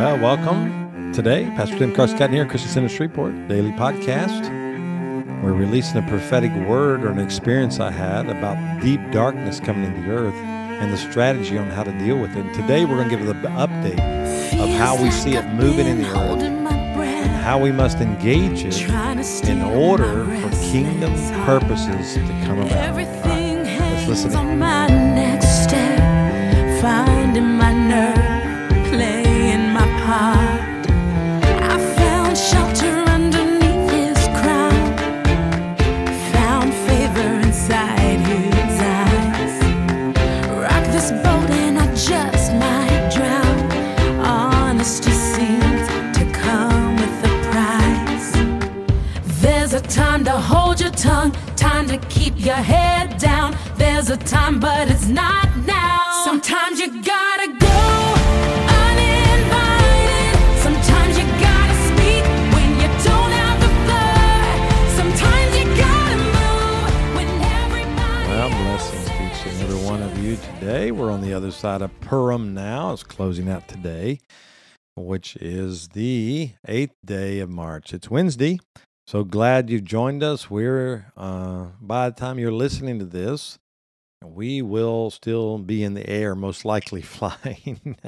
Well, welcome today. Pastor Tim Carscott here, Christian Center Shreveport, daily podcast. We're releasing a prophetic word or an experience I had about deep darkness coming into the earth and the strategy on how to deal with it. And today we're going to give the update of how we see it moving in the earth and how we must engage it in order for kingdom purposes to come about. Right, let's listen today. We're on the other side of Purim now. It's closing out today, which is the eighth day of March. It's Wednesday. So glad you joined us. We're, uh, by the time you're listening to this, we will still be in the air, most likely flying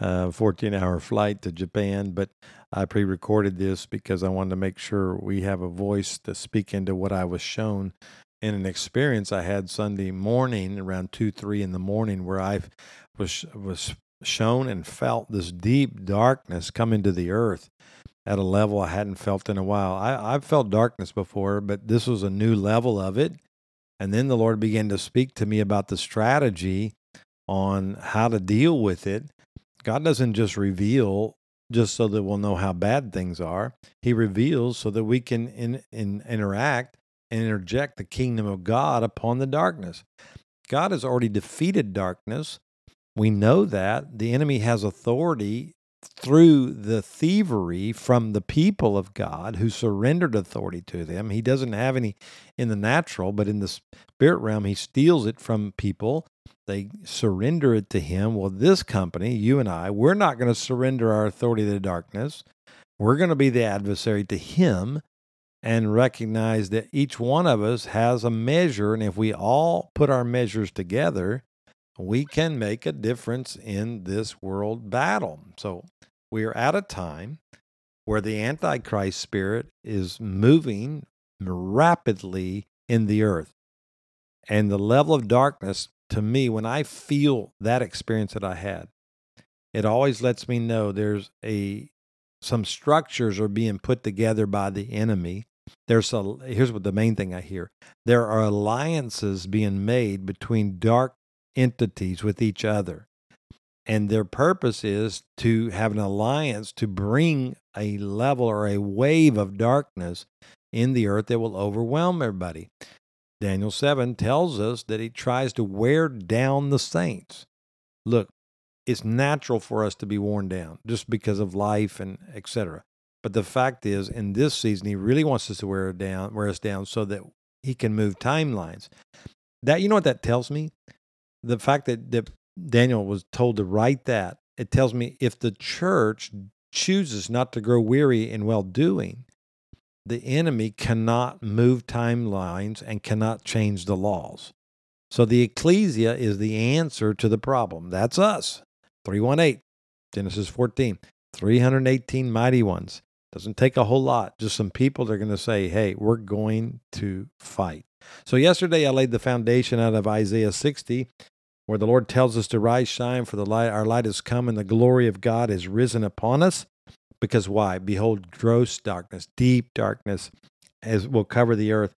a 14 hour flight to Japan. But I pre recorded this because I wanted to make sure we have a voice to speak into what I was shown in an experience I had Sunday morning around 2 3 in the morning where I was, was shown and felt this deep darkness come into the earth at a level I hadn't felt in a while. I, I've felt darkness before, but this was a new level of it and then the Lord began to speak to me about the strategy on how to deal with it. God doesn't just reveal just so that we'll know how bad things are. He reveals so that we can in, in, interact and interject the kingdom of God upon the darkness. God has already defeated darkness. We know that. The enemy has authority through the thievery from the people of God who surrendered authority to them. He doesn't have any in the natural, but in the spirit realm, he steals it from people. They surrender it to him. Well, this company, you and I, we're not going to surrender our authority to the darkness. We're going to be the adversary to him and recognize that each one of us has a measure. And if we all put our measures together, we can make a difference in this world battle. So we are at a time where the Antichrist spirit is moving rapidly in the earth. And the level of darkness, to me, when I feel that experience that I had, it always lets me know there's a some structures are being put together by the enemy. There's a here's what the main thing I hear. There are alliances being made between dark entities with each other. And their purpose is to have an alliance to bring a level or a wave of darkness in the earth that will overwhelm everybody. Daniel 7 tells us that he tries to wear down the saints. Look, it's natural for us to be worn down just because of life and etc. But the fact is, in this season, he really wants us to wear down, wear us down, so that he can move timelines. That you know what that tells me? The fact that, that Daniel was told to write that, it tells me if the church chooses not to grow weary in well doing, the enemy cannot move timelines and cannot change the laws. So the ecclesia is the answer to the problem. That's us. 318, Genesis 14, 318 mighty ones. Doesn't take a whole lot, just some people that are going to say, hey, we're going to fight. So yesterday I laid the foundation out of Isaiah 60 where the Lord tells us to rise, shine, for the light, our light has come, and the glory of God is risen upon us. Because why? Behold, gross darkness, deep darkness, as will cover the earth,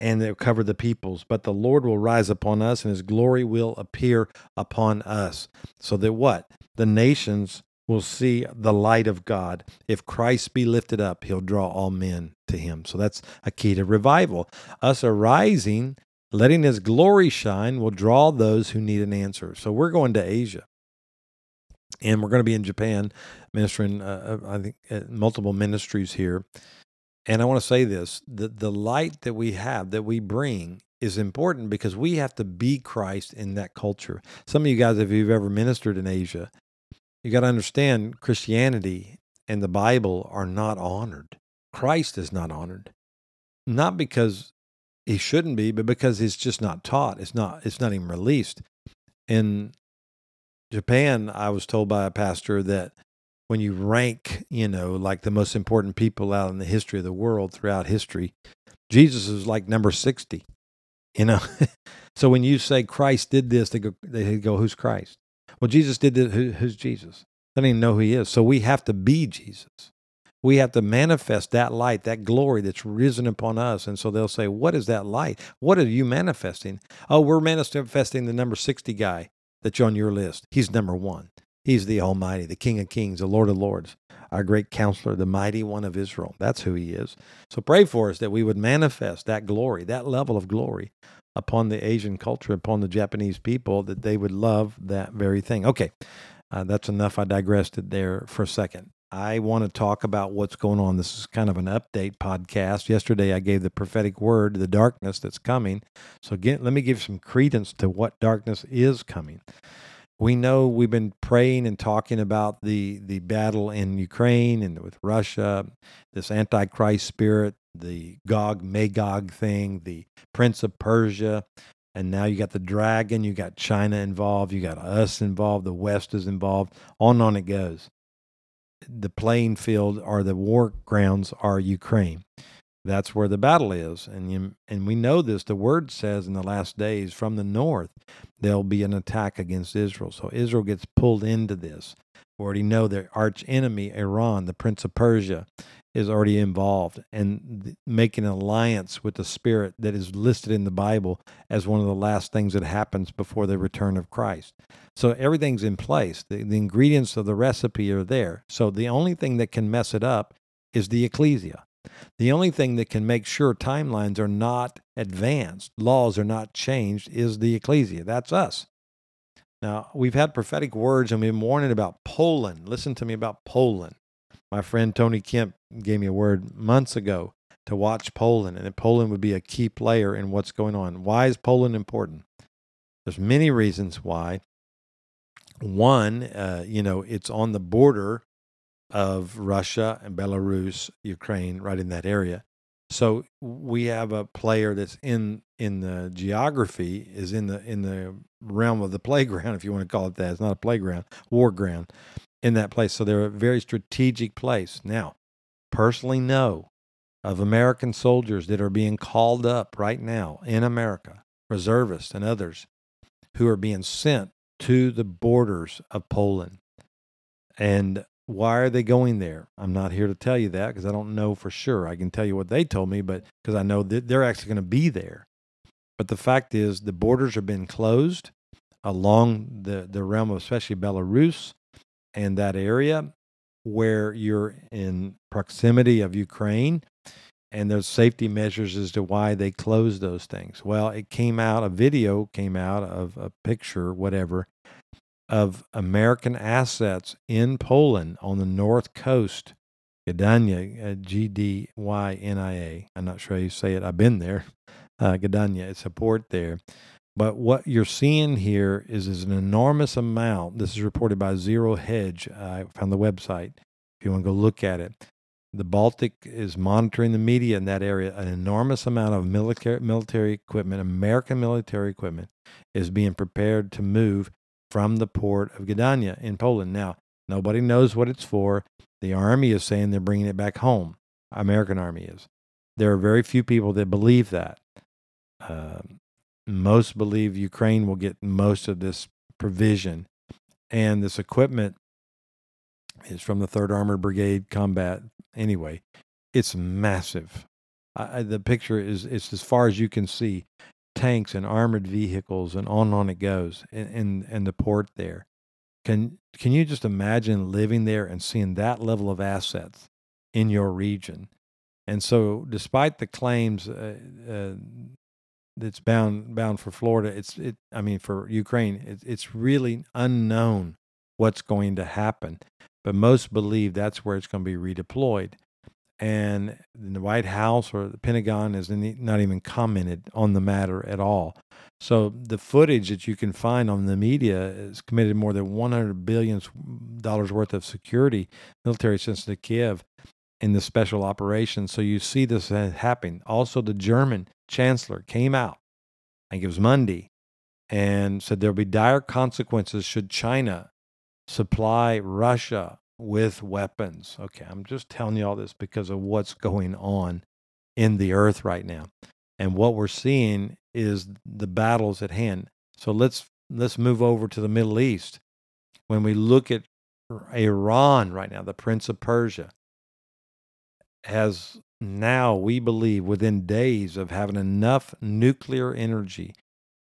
and it will cover the peoples. But the Lord will rise upon us, and His glory will appear upon us. So that what? The nations will see the light of God. If Christ be lifted up, He'll draw all men to Him. So that's a key to revival. Us arising Letting his glory shine will draw those who need an answer. So we're going to Asia. And we're going to be in Japan ministering, uh, uh I think, uh, multiple ministries here. And I want to say this the, the light that we have, that we bring, is important because we have to be Christ in that culture. Some of you guys, if you've ever ministered in Asia, You got to understand Christianity and the Bible are not honored. Christ is not honored. Not because he shouldn't be, but because it's just not taught. It's not it's not even released. In Japan, I was told by a pastor that when you rank, you know, like the most important people out in the history of the world throughout history, Jesus is like number 60. You know, so when you say Christ did this, they go, they go, who's Christ? Well, Jesus did this. Who, who's Jesus? They don't even know who he is. So we have to be Jesus. We have to manifest that light, that glory that's risen upon us. And so they'll say, What is that light? What are you manifesting? Oh, we're manifesting the number 60 guy that's on your list. He's number one. He's the Almighty, the King of Kings, the Lord of Lords, our great counselor, the mighty one of Israel. That's who he is. So pray for us that we would manifest that glory, that level of glory upon the Asian culture, upon the Japanese people, that they would love that very thing. Okay, uh, that's enough. I digressed there for a second. I want to talk about what's going on. This is kind of an update podcast. Yesterday, I gave the prophetic word, the darkness that's coming. So, get, let me give some credence to what darkness is coming we know we've been praying and talking about the the battle in Ukraine and with Russia, this antichrist spirit, the Gog Magog thing, the Prince of Persia, and now you got the dragon, you got China involved, you got us involved, the West is involved, on and on it goes. The playing field or the war grounds are Ukraine. That's where the battle is. And, you, and we know this. The word says in the last days from the north, there'll be an attack against Israel. So Israel gets pulled into this. We already know their arch enemy, Iran, the prince of Persia, is already involved and making an alliance with the spirit that is listed in the Bible as one of the last things that happens before the return of Christ. So everything's in place. The, the ingredients of the recipe are there. So the only thing that can mess it up is the ecclesia. The only thing that can make sure timelines are not advanced, laws are not changed, is the ecclesia. That's us. Now, we've had prophetic words and we've been warning about Poland. Listen to me about Poland. My friend Tony Kemp gave me a word months ago to watch Poland, and that Poland would be a key player in what's going on. Why is Poland important? There's many reasons why. One, uh, you know, it's on the border of Russia and Belarus, Ukraine, right in that area. So we have a player that's in in the geography is in the in the realm of the playground, if you want to call it that. It's not a playground, war ground in that place. So they're a very strategic place. Now, personally know of American soldiers that are being called up right now in America, reservists and others, who are being sent to the borders of Poland. And why are they going there? I'm not here to tell you that because I don't know for sure. I can tell you what they told me, but because I know that they're actually going to be there. But the fact is, the borders have been closed along the, the realm of especially Belarus and that area where you're in proximity of Ukraine. And there's safety measures as to why they closed those things. Well, it came out, a video came out of a picture, whatever, of American assets in Poland on the north coast, Gdynia, uh, G D Y N I A. I'm not sure how you say it. I've been there. Uh, Gdynia, it's a port there. But what you're seeing here is, is an enormous amount. This is reported by Zero Hedge. I found the website if you want to go look at it. The Baltic is monitoring the media in that area. An enormous amount of military, military equipment, American military equipment, is being prepared to move from the port of Gdynia in Poland. Now, nobody knows what it's for. The army is saying they're bringing it back home. American army is. There are very few people that believe that. Uh, most believe Ukraine will get most of this provision, and this equipment is from the Third Armored Brigade Combat. Anyway, it's massive. I, the picture is it's as far as you can see tanks and armored vehicles and on and on it goes in, in, in the port there. Can can you just imagine living there and seeing that level of assets in your region? And so, despite the claims uh, uh, that's bound bound for Florida, it's it. I mean, for Ukraine, it, it's really unknown what's going to happen. But most believe that's where it's going to be redeployed and the White House or the Pentagon has not even commented on the matter at all. So the footage that you can find on the media is committed more than 100 billion dollars worth of security, military sensitive Kiev in the special operation. So you see this happening. Also, the German chancellor came out, I think it was Monday, and said there'll be dire consequences should China supply Russia with weapons. Okay, I'm just telling you all this because of what's going on in the earth right now. And what we're seeing is the battles at hand. So let's let's move over to the Middle East. When we look at Iran right now, the Prince of Persia has now, we believe, within days of having enough nuclear energy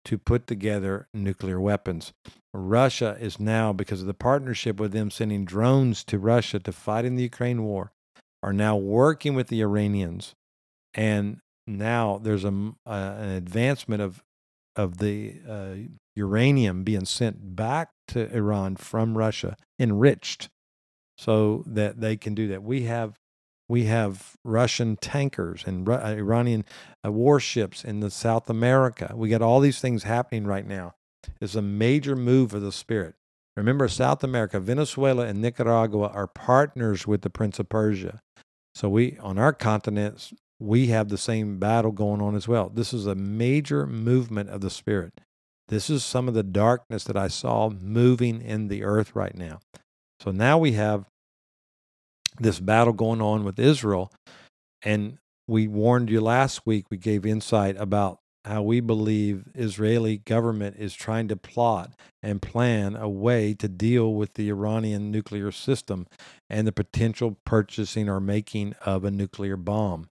to put together nuclear weapons. Russia is now, because of the partnership with them sending drones to Russia to fight in the Ukraine war, are now working with the Iranians. And now there's a, uh, an advancement of, of the uh, uranium being sent back to Iran from Russia, enriched, so that they can do that. We have we have Russian tankers and uh, Iranian uh, warships in the South America. We got all these things happening right now. It's a major move of the Spirit. Remember, South America, Venezuela, and Nicaragua are partners with the Prince of Persia. So we, on our continents, we have the same battle going on as well. This is a major movement of the Spirit. This is some of the darkness that I saw moving in the earth right now. So now we have this battle going on with Israel. And we warned you last week, we gave insight about how we believe Israeli government is trying to plot and plan a way to deal with the Iranian nuclear system and the potential purchasing or making of a nuclear bomb,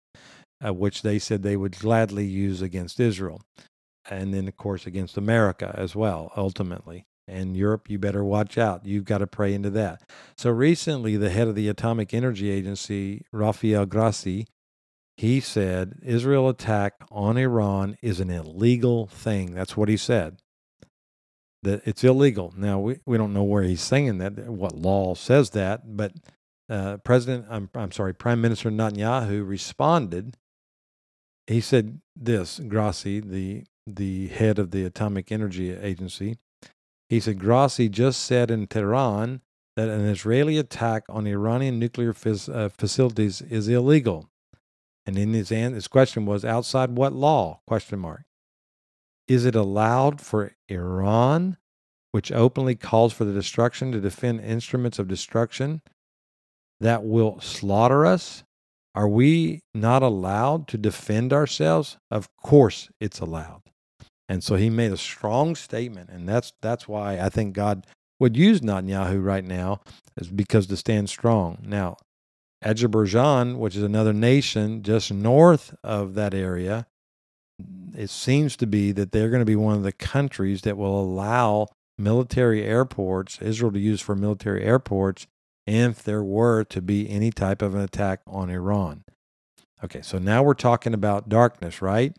uh, which they said they would gladly use against Israel. And then, of course, against America as well, ultimately and Europe, you better watch out. You've got to pray into that. So recently, the head of the Atomic Energy Agency, Rafael Grossi, he said Israel attack on Iran is an illegal thing. That's what he said. That it's illegal. Now we, we don't know where he's saying that, what law says that, but uh, President, I'm, I'm sorry, Prime Minister Netanyahu responded. He said this, Grossi, the the head of the Atomic Energy Agency, he said Grossi just said in Tehran that an Israeli attack on Iranian nuclear uh, facilities is illegal. And in his, his question was outside what law? Question mark. Is it allowed for Iran, which openly calls for the destruction to defend instruments of destruction that will slaughter us? Are we not allowed to defend ourselves? Of course it's allowed. And so he made a strong statement, and that's that's why I think God would use Netanyahu right now, is because to stand strong. Now, Azerbaijan, which is another nation just north of that area, it seems to be that they're going to be one of the countries that will allow military airports, Israel to use for military airports, if there were to be any type of an attack on Iran. Okay, so now we're talking about darkness, right?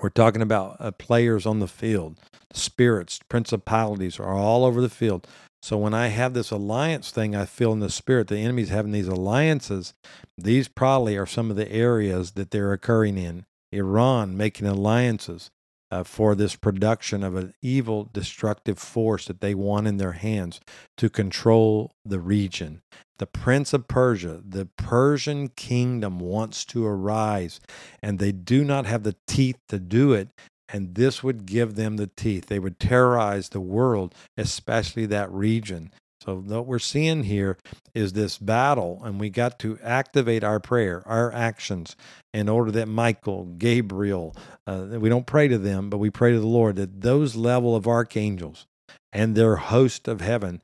We're talking about uh, players on the field. Spirits, principalities are all over the field. So when I have this alliance thing, I feel in the spirit the enemy's having these alliances. These probably are some of the areas that they're occurring in. Iran making alliances uh, for this production of an evil, destructive force that they want in their hands to control the region. The prince of Persia, the Persian kingdom wants to arise, and they do not have the teeth to do it. And this would give them the teeth. They would terrorize the world, especially that region. So, what we're seeing here is this battle, and we got to activate our prayer, our actions, in order that Michael, Gabriel, uh, we don't pray to them, but we pray to the Lord that those level of archangels and their host of heaven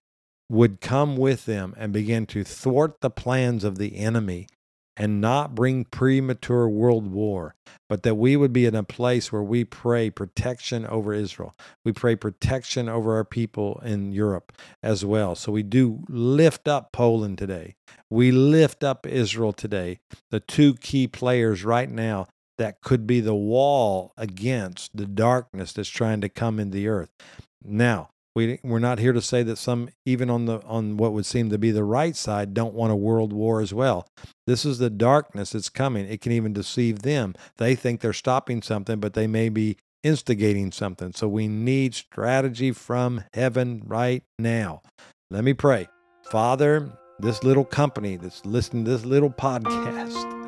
would come with them and begin to thwart the plans of the enemy and not bring premature world war, but that we would be in a place where we pray protection over Israel. We pray protection over our people in Europe as well. So we do lift up Poland today. We lift up Israel today, the two key players right now that could be the wall against the darkness that's trying to come in the earth. Now, we we're not here to say that some even on the on what would seem to be the right side don't want a world war as well. This is the darkness that's coming. It can even deceive them. They think they're stopping something, but they may be instigating something. So we need strategy from heaven right now. Let me pray. Father, this little company that's listening to this little podcast,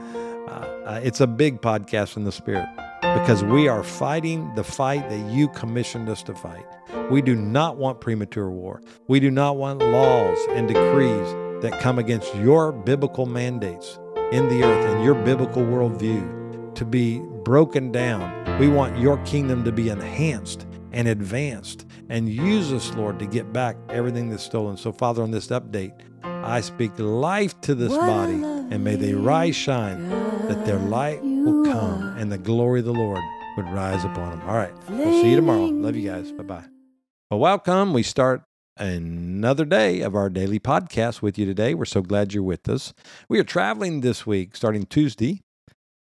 uh, uh, it's a big podcast in the spirit because we are fighting the fight that you commissioned us to fight. We do not want premature war. We do not want laws and decrees that come against your biblical mandates in the earth and your biblical worldview to be broken down. We want your kingdom to be enhanced and advanced and use us, Lord, to get back everything that's stolen. So, Father, on this update, I speak life to this body, and may they rise, shine, that their light will come and the glory of the Lord would rise upon them. All right. We'll see you tomorrow. Love you guys. Bye bye. Well, welcome. We start another day of our daily podcast with you today. We're so glad you're with us. We are traveling this week starting Tuesday,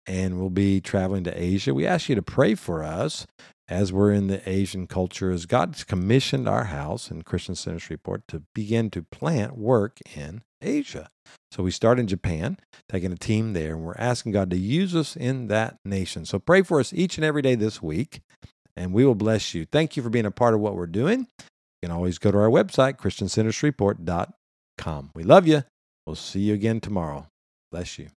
and we'll be traveling to Asia. We ask you to pray for us as we're in the Asian culture, as God's commissioned our house and Christian Center Shreveport to begin to plant work in Asia. So we start in Japan, taking a team there, and we're asking God to use us in that nation. So pray for us each and every day this week, and we will bless you. Thank you for being a part of what we're doing. You can always go to our website, ChristianCenterShreveport.com. We love you. We'll see you again tomorrow. Bless you.